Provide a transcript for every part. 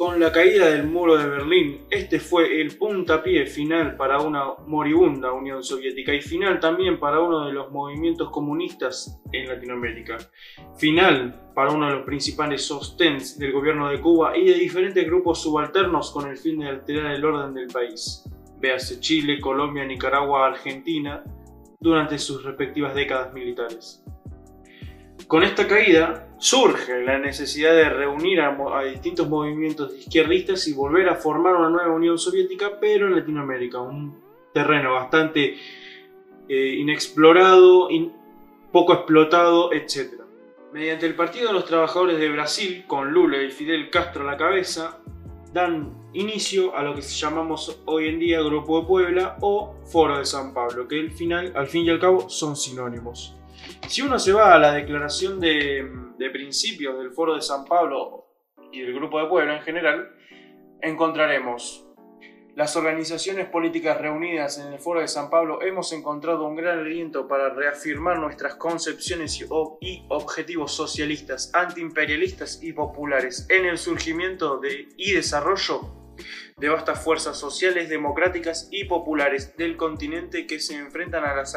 Con la caída del muro de Berlín, este fue el puntapié final para una moribunda Unión Soviética y final también para uno de los movimientos comunistas en Latinoamérica. Final para uno de los principales sostens del gobierno de Cuba y de diferentes grupos subalternos con el fin de alterar el orden del país. Véase Chile, Colombia, Nicaragua, Argentina, durante sus respectivas décadas militares. Con esta caída surge la necesidad de reunir a, distintos movimientos izquierdistas y volver a formar una nueva Unión Soviética, pero en Latinoamérica, un terreno bastante eh, inexplorado, poco explotado, etc. Mediante el Partido de los Trabajadores de Brasil, con Lula y Fidel Castro a la cabeza, dan inicio a lo que llamamos hoy en día Grupo de Puebla o Foro de San Pablo, que al, final, al fin y al cabo son sinónimos. Si uno se va a la declaración de, principios del Foro de San Pablo y del Grupo de Puebla en general, encontraremos las organizaciones políticas reunidas en el Foro de San Pablo. Hemos encontrado un gran aliento para reafirmar nuestras concepciones y, objetivos socialistas, antiimperialistas y populares en el surgimiento y desarrollo de vastas fuerzas sociales, democráticas y populares del continente que se enfrentan a las,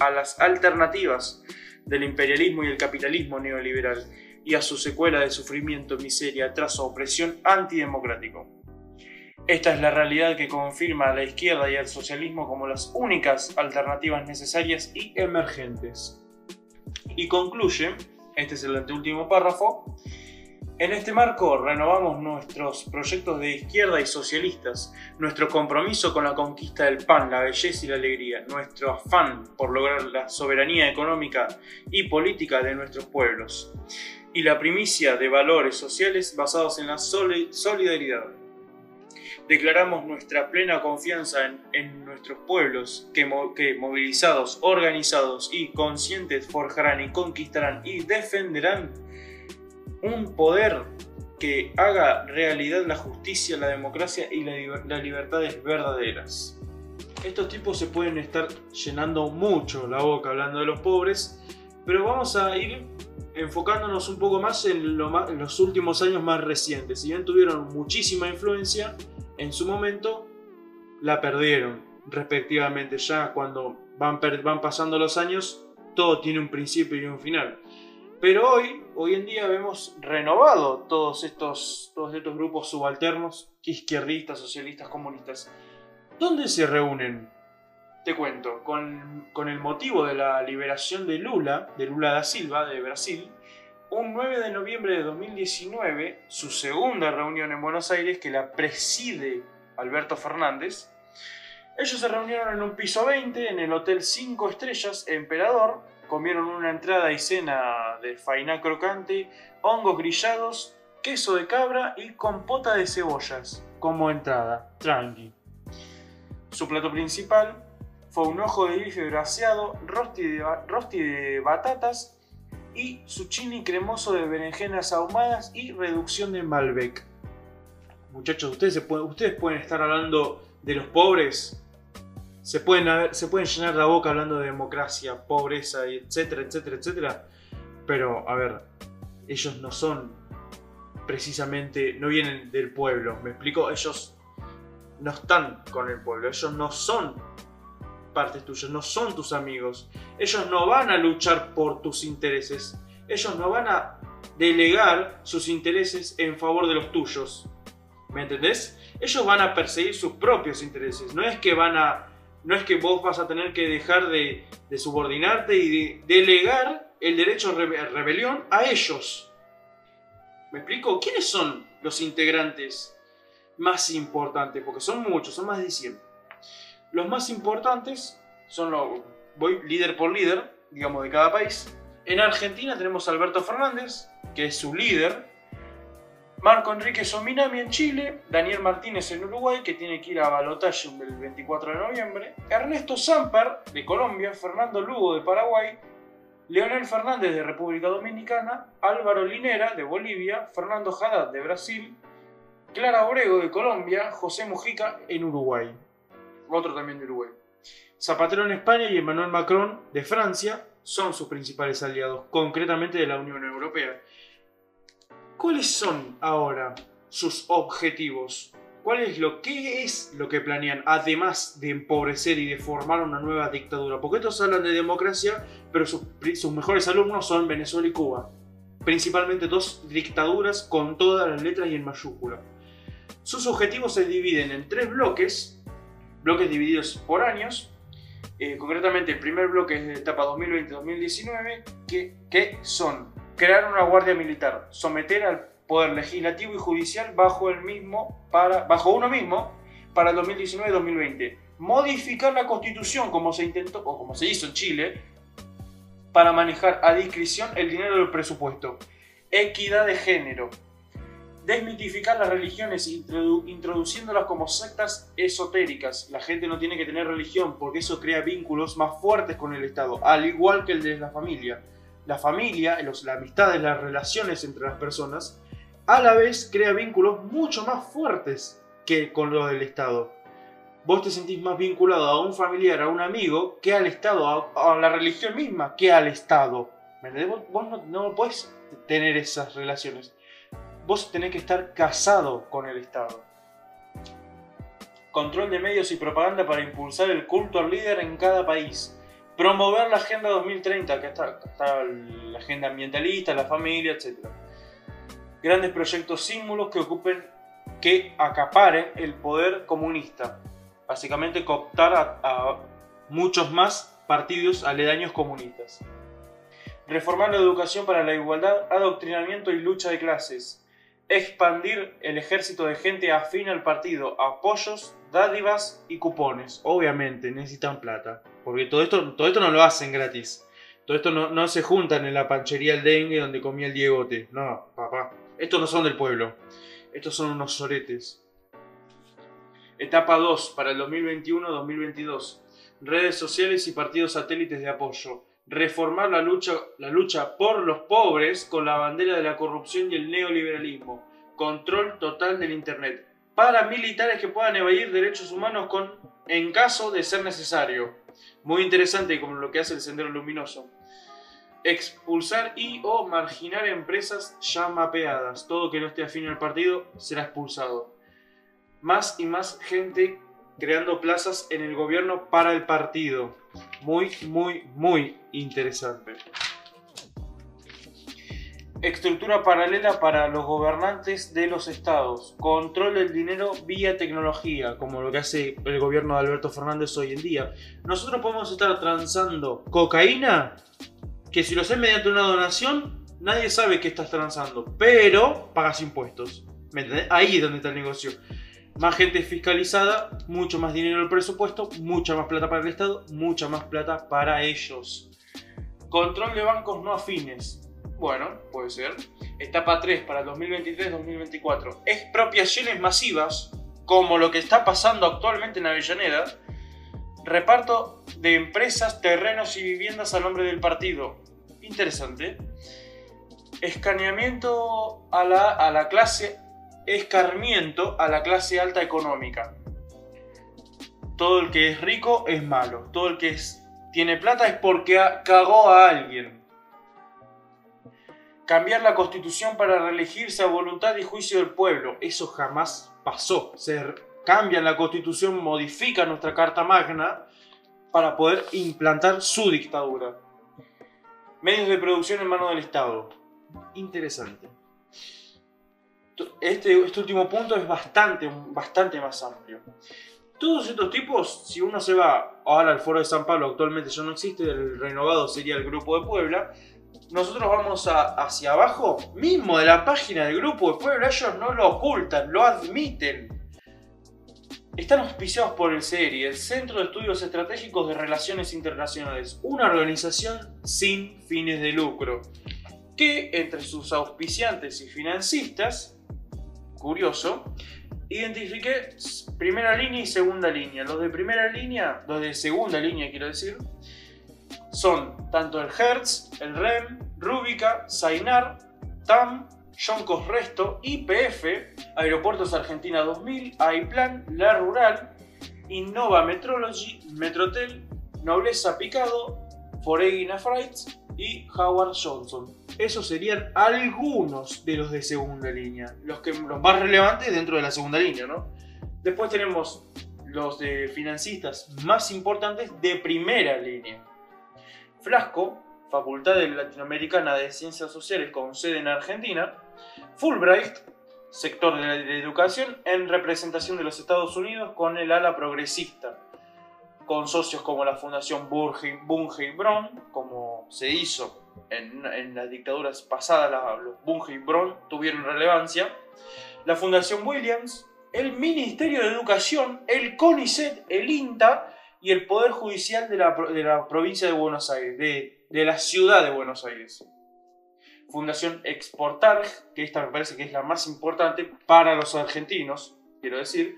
a las alternativas del imperialismo y el capitalismo neoliberal y a su secuela de sufrimiento, miseria, atraso, opresión antidemocrático. Esta es la realidad que confirma a la izquierda y al socialismo como las únicas alternativas necesarias y emergentes. Y concluye, este es el anteúltimo párrafo, en este marco renovamos nuestros proyectos de izquierda y socialistas, nuestro compromiso con la conquista del pan, la belleza y la alegría, nuestro afán por lograr la soberanía económica y política de nuestros pueblos, y la primicia de valores sociales basados en la solidaridad. Declaramos nuestra plena confianza en, nuestros pueblos que, que movilizados, organizados y conscientes forjarán y conquistarán y defenderán un poder que haga realidad la justicia, la democracia y las libertades verdaderas. Estos tipos se pueden estar llenando mucho la boca hablando de los pobres, pero vamos a ir enfocándonos un poco más en, los últimos años más recientes. Si bien tuvieron muchísima influencia, en su momento la perdieron respectivamente. Ya cuando van, van pasando los años, todo tiene un principio y un final. Pero hoy, hoy en día vemos renovado todos estos, todos estos grupos subalternos, izquierdistas, socialistas, comunistas. ¿Dónde se reúnen? Te cuento, con, con, el motivo de la liberación de Lula, de Lula da Silva, de Brasil, un 9 de noviembre de 2019, su segunda reunión en Buenos Aires, que la preside Alberto Fernández, ellos se reunieron en un piso 20 en el Hotel 5 Estrellas Emperador, comieron una entrada y cena de faina crocante, hongos grillados, queso de cabra y compota de cebollas como entrada, tranqui. Su plato principal fue un ojo de bife braseado, rosti de, batatas y zucchini cremoso de berenjenas ahumadas y reducción de Malbec. Muchachos, ustedes pueden estar hablando de los pobres se pueden, se pueden llenar la boca hablando de democracia, pobreza, etcétera, etcétera, etcétera. Pero, a ver, ellos no son precisamente, no vienen del pueblo, ¿me explico? Ellos no están con el pueblo, ellos no son partes tuyas, no son tus amigos. Ellos no van a luchar por tus intereses, ellos no van a delegar sus intereses en favor de los tuyos. ¿Me entendés? Ellos van a perseguir sus propios intereses, no es que van a no es que vos vas a tener que dejar de, subordinarte y de delegar el derecho a rebelión a ellos. ¿Me explico? ¿Quiénes son los integrantes más importantes? Porque son muchos, son más de 100. Los más importantes son los, voy líder por líder, digamos, de cada país. En Argentina tenemos a Alberto Fernández, que es su líder, Marco Enrique Sominami en Chile, Daniel Martínez en Uruguay, que tiene que ir a balotaje el 24 de noviembre, Ernesto Samper de Colombia, Fernando Lugo de Paraguay, Leonel Fernández de República Dominicana, Álvaro Linera de Bolivia, Fernando Haddad de Brasil, Clara Obrego de Colombia, José Mujica en Uruguay. Otro también de Uruguay. Zapatero en España y Emmanuel Macron de Francia son sus principales aliados, concretamente de la Unión Europea. ¿Cuáles son ahora sus objetivos. ¿Cuál es lo que es lo que planean, además de empobrecer y de formar una nueva dictadura? Porque estos hablan de democracia, pero sus, mejores alumnos son Venezuela y Cuba. Principalmente dos dictaduras con todas las letras y en mayúscula. Sus objetivos se dividen en tres bloques, bloques divididos por años. Eh, concretamente, el primer bloque es de etapa 2020-2019, que, que son crear una guardia militar, someter al poder legislativo y judicial bajo, el mismo para, bajo uno mismo para el 2019-2020. Modificar la constitución como se intentó o como se hizo en Chile para manejar a discreción el dinero del presupuesto. Equidad de género. Desmitificar las religiones introduciéndolas como sectas esotéricas. La gente no tiene que tener religión porque eso crea vínculos más fuertes con el Estado, al igual que el de la familia. La familia, los, la amistad, las relaciones entre las personas a la vez crea vínculos mucho más fuertes que con los del Estado. Vos te sentís más vinculado a un familiar, a un amigo, que al Estado, a, la religión misma, que al Estado. Vos, no, no podés tener esas relaciones. Vos tenés que estar casado con el Estado. Control de medios y propaganda para impulsar el culto al líder en cada país. Promover la Agenda 2030, que está, la agenda ambientalista, la familia, etc grandes proyectos símbolos que ocupen, que acaparen el poder comunista. Básicamente cooptar a, muchos más partidos aledaños comunistas. Reformar la educación para la igualdad, adoctrinamiento y lucha de clases. Expandir el ejército de gente afín al partido, apoyos, dádivas y cupones. Obviamente necesitan plata, porque todo esto, todo esto no lo hacen gratis. Todo esto no, no se juntan en la panchería El Dengue donde comía el Diegote. No, papá. Estos no son del pueblo. Estos son unos soretes. Etapa 2 para el 2021-2022. Redes sociales y partidos satélites de apoyo. Reformar la lucha, la lucha por los pobres con la bandera de la corrupción y el neoliberalismo. Control total del Internet. Para militares que puedan evadir derechos humanos con, en caso de ser necesario. Muy interesante como lo que hace el Sendero Luminoso expulsar y o marginar empresas ya mapeadas. Todo que no esté afín al partido será expulsado. Más y más gente creando plazas en el gobierno para el partido. Muy, muy, muy interesante. Estructura paralela para los gobernantes de los estados. Control del dinero vía tecnología, como lo que hace el gobierno de Alberto Fernández hoy en día. Nosotros podemos estar transando cocaína que si lo haces mediante una donación, nadie sabe que estás transando, pero pagas impuestos. Ahí es donde está el negocio. Más gente fiscalizada, mucho más dinero en el presupuesto, mucha más plata para el Estado, mucha más plata para ellos. Control de bancos no afines. Bueno, puede ser. Etapa 3 para el 2023-2024. Expropiaciones masivas, como lo que está pasando actualmente en Avellaneda, Reparto de empresas, terrenos y viviendas a nombre del partido. Interesante. Escaneamiento a la, a la clase. Escarmiento a la clase alta económica. Todo el que es rico es malo. Todo el que es, tiene plata es porque cagó a alguien. Cambiar la constitución para reelegirse a voluntad y juicio del pueblo. Eso jamás pasó. Ser cambian la constitución, modifican nuestra Carta Magna para poder implantar su dictadura. Medios de producción en manos del Estado. Interesante. Este, este último punto es bastante, bastante más amplio. Todos estos tipos, si uno se va ahora al Foro de San Pablo, actualmente ya no existe, el renovado sería el Grupo de Puebla, nosotros vamos hacia abajo, mismo de la página del Grupo de Puebla, ellos no lo ocultan, lo admiten están auspiciados por el CERI, el Centro de Estudios Estratégicos de Relaciones Internacionales, una organización sin fines de lucro, que entre sus auspiciantes y financistas, curioso, identifiqué primera línea y segunda línea. Los de primera línea, los de segunda línea quiero decir, son tanto el Hertz, el REM, Rubica, Sainar, TAM, Yoncos Resto, IPF, Aeropuertos Argentina 2000, AIPLAN, La Rural, Innova Metrology, Metrotel, Nobleza Picado, Foregina Freights y Howard Johnson. Esos serían algunos de los de segunda línea, los, que, los más relevantes dentro de la segunda línea, ¿no? Después tenemos los de financistas más importantes de primera línea. Flasco, Facultad Latinoamericana de Ciencias Sociales con sede en Argentina. Fulbright, sector de la educación en representación de los Estados Unidos con el ala progresista, con socios como la Fundación Bunge y Bron, como se hizo en, las dictaduras pasadas, los Bunge y Bron tuvieron relevancia, la Fundación Williams, el Ministerio de Educación, el CONICET, el INTA y el Poder Judicial de la, de la provincia de Buenos Aires, de, de la ciudad de Buenos Aires. Fundación Exportar, que esta me parece que es la más importante para los argentinos, quiero decir,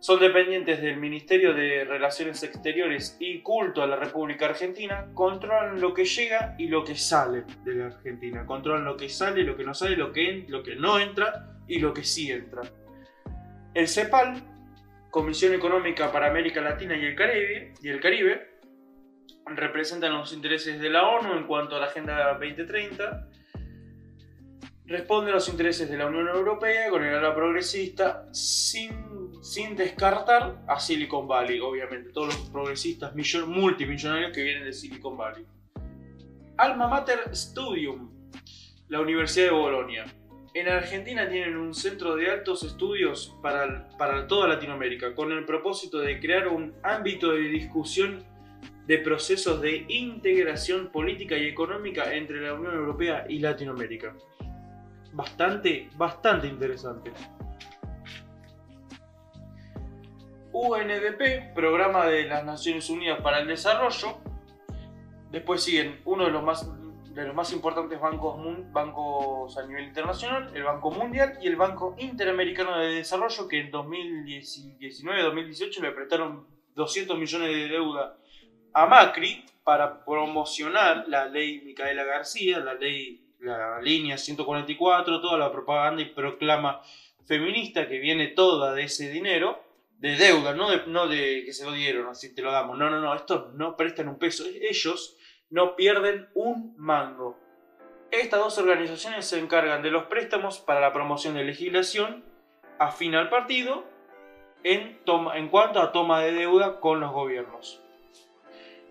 son dependientes del Ministerio de Relaciones Exteriores y Culto a la República Argentina, controlan lo que llega y lo que sale de la Argentina, controlan lo que sale, lo que no sale, lo que, lo que no entra y lo que sí entra. El CEPAL, Comisión Económica para América Latina y el Caribe, y el Caribe representan los intereses de la ONU en cuanto a la Agenda 2030 responde a los intereses de la Unión Europea con el ala progresista sin, sin descartar a Silicon Valley, obviamente, todos los progresistas multimillonarios que vienen de Silicon Valley. Alma Mater Studium, la Universidad de Bolonia. En Argentina tienen un centro de altos estudios para, para toda Latinoamérica, con el propósito de crear un ámbito de discusión de procesos de integración política y económica entre la Unión Europea y Latinoamérica bastante, bastante interesante. UNDP, Programa de las Naciones Unidas para el Desarrollo. Después siguen uno de los más, de los más importantes bancos, bancos a nivel internacional, el Banco Mundial y el Banco Interamericano de Desarrollo, que en 2019-2018 le prestaron 200 millones de deuda a Macri para promocionar la ley Micaela García, la ley la línea 144, toda la propaganda y proclama feminista que viene toda de ese dinero, de deuda, no de, no de que se lo dieron, así te lo damos. No, no, no, estos no prestan un peso. Ellos no pierden un mango. Estas dos organizaciones se encargan de los préstamos para la promoción de legislación afín al partido en, toma, en cuanto a toma de deuda con los gobiernos.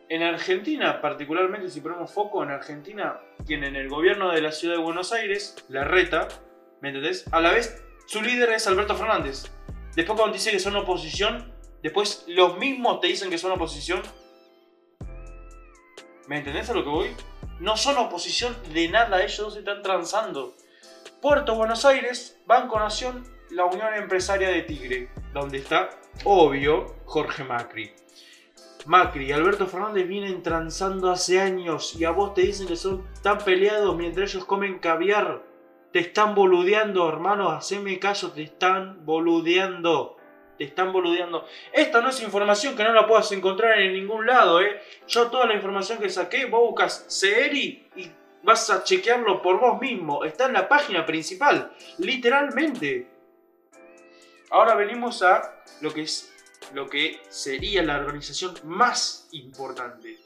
En Argentina, particularmente si ponemos foco en Argentina, tienen el gobierno de la ciudad de Buenos Aires, la reta, ¿me entendés? A la vez, su líder es Alberto Fernández. Después cuando dice que son oposición, después los mismos te dicen que son oposición. ¿Me entendés a lo que voy? No son oposición de nada, ellos dos están transando. Puerto Buenos Aires, Banco Nación, la Unión Empresaria de Tigre, donde está, obvio, Jorge Macri. Macri y Alberto Fernández vienen transando hace años y a vos te dicen que son tan peleados mientras ellos comen caviar. Te están boludeando, hermano, haceme caso, te están boludeando. Te están boludeando. Esta no es información que no la puedas encontrar en ningún lado, ¿eh? Yo toda la información que saqué, vos buscas Seeri y vas a chequearlo por vos mismo. Está en la página principal, literalmente. Ahora venimos a lo que es lo que sería la organización más importante.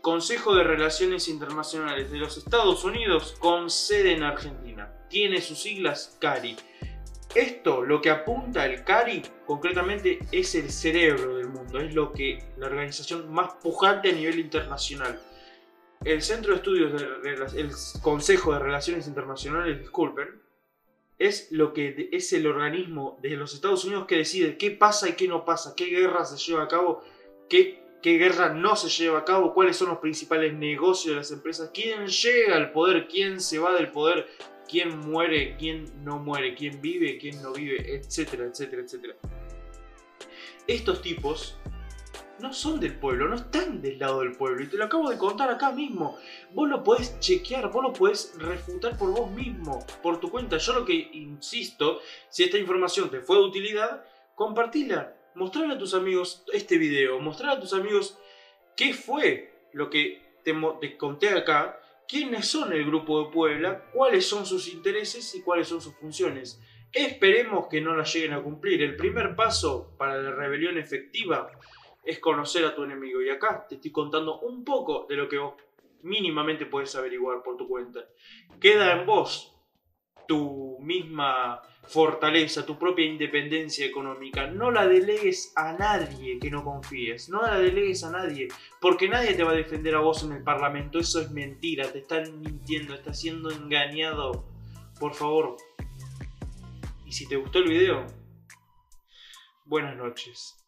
Consejo de Relaciones Internacionales de los Estados Unidos con sede en Argentina. Tiene sus siglas CARI. Esto, lo que apunta el CARI, concretamente, es el cerebro del mundo, es lo que la organización más pujante a nivel internacional. El Centro de Estudios de el Consejo de Relaciones Internacionales, disculpen, es lo que es el organismo de los Estados Unidos que decide qué pasa y qué no pasa, qué guerra se lleva a cabo, qué guerra no se lleva a cabo, cuáles son los principales negocios de las empresas, quién llega al poder, quién se va del poder, quién muere, quién no muere, quién vive, quién no vive, etcétera, etcétera, etcétera. Estos tipos no son del pueblo, no están del lado del pueblo. Y te lo acabo de contar acá mismo. Vos lo podés chequear, vos lo podés refutar por vos mismo, por tu cuenta. Yo lo que insisto, si esta información te fue de utilidad, compartila. Mostrarle a tus amigos este video, mostrarle a tus amigos qué fue lo que te conté acá, quiénes son el grupo de Puebla, cuáles son sus intereses y cuáles son sus funciones. Esperemos que no las lleguen a cumplir. El primer paso para la rebelión efectiva es conocer a tu enemigo. Y acá te estoy contando un poco de lo que vos mínimamente puedes averiguar por tu cuenta. Queda en vos tu misma fortaleza, tu propia independencia económica. No la delegues a nadie que no confíes. No la delegues a nadie. Porque nadie te va a defender a vos en el Parlamento. Eso es mentira. Te están mintiendo. Estás siendo engañado. Por favor. Y si te gustó el video, buenas noches.